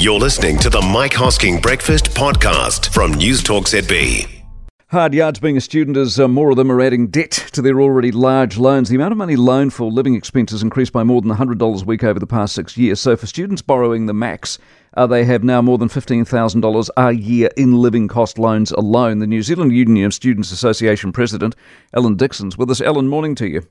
You're listening to the Mike Hosking Breakfast Podcast from News Talk ZB. Hard yards being a student as uh, more of them are adding debt to their already large loans. The amount of money loaned for living expenses increased by more than $100 a week over the past six years. So for students borrowing the max, uh, they have now more than $15,000 a year in living cost loans alone. The New Zealand Union of Students Association President, Ellen Dixon's with us. Ellen, morning to you.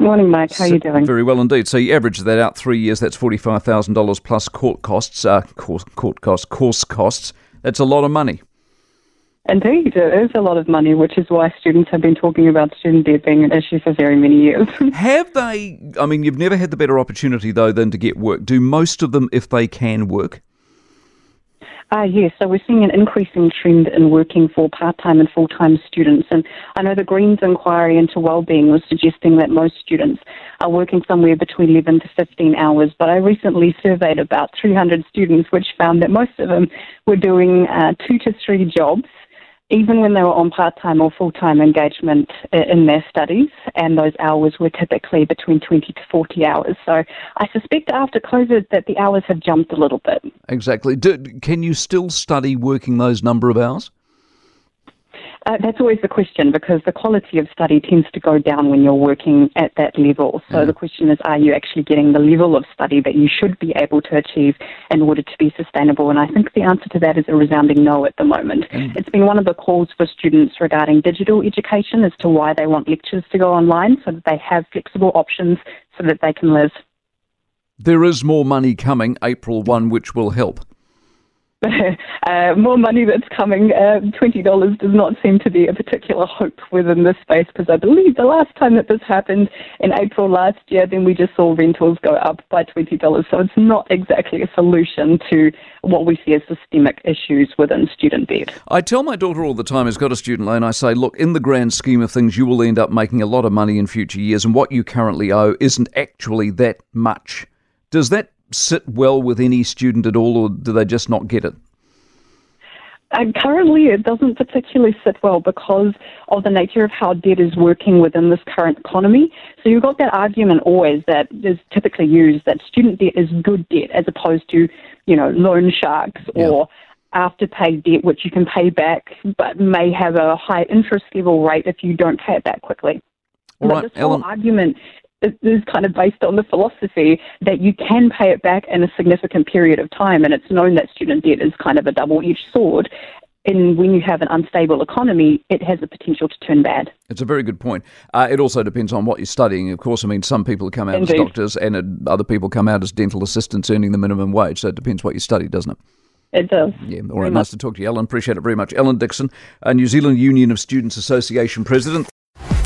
Morning, Mike. How are you doing? Very well indeed. So you average that out three years. That's forty-five thousand dollars plus court costs, uh, course, court costs, course costs. That's a lot of money. Indeed, it is a lot of money, which is why students have been talking about student debt being an issue for very many years. have they? I mean, you've never had the better opportunity though than to get work. Do most of them, if they can work? Uh, yes, so we're seeing an increasing trend in working for part-time and full-time students. And I know the Greens inquiry into well-being was suggesting that most students are working somewhere between 11 to 15 hours. But I recently surveyed about 300 students, which found that most of them were doing uh, two to three jobs even when they were on part-time or full-time engagement in their studies, and those hours were typically between 20 to 40 hours. So I suspect after COVID that the hours have jumped a little bit. Exactly. Do, can you still study working those number of hours? Uh, that's always the question because the quality of study tends to go down when you're working at that level. So mm. the question is, are you actually getting the level of study that you should be able to achieve in order to be sustainable? And I think the answer to that is a resounding no at the moment. Mm. It's been one of the calls for students regarding digital education as to why they want lectures to go online so that they have flexible options so that they can live. There is more money coming April 1, which will help. uh, more money that's coming. Uh, Twenty dollars does not seem to be a particular hope within this space because I believe the last time that this happened in April last year, then we just saw rentals go up by twenty dollars. So it's not exactly a solution to what we see as systemic issues within student debt. I tell my daughter all the time who's got a student loan, I say, look, in the grand scheme of things, you will end up making a lot of money in future years, and what you currently owe isn't actually that much. Does that sit well with any student at all, or do they just not get it? Uh, currently, it doesn't particularly sit well because of the nature of how debt is working within this current economy. So you've got that argument always that is typically used that student debt is good debt as opposed to, you know, loan sharks yeah. or afterpay debt, which you can pay back but may have a high interest level rate if you don't pay it back quickly. All but right, this whole Ellen. argument is kind of based on the philosophy that you can pay it back in a significant period of time, and it's known that student debt is kind of a double-edged sword. And when you have an unstable economy, it has the potential to turn bad. It's a very good point. Uh, it also depends on what you're studying. Of course, I mean, some people come out Indeed. as doctors, and other people come out as dental assistants earning the minimum wage. So it depends what you study, doesn't it? It does. Yeah, all right. Nice to talk to you, Ellen. Appreciate it very much. Ellen Dixon, New Zealand Union of Students Association President.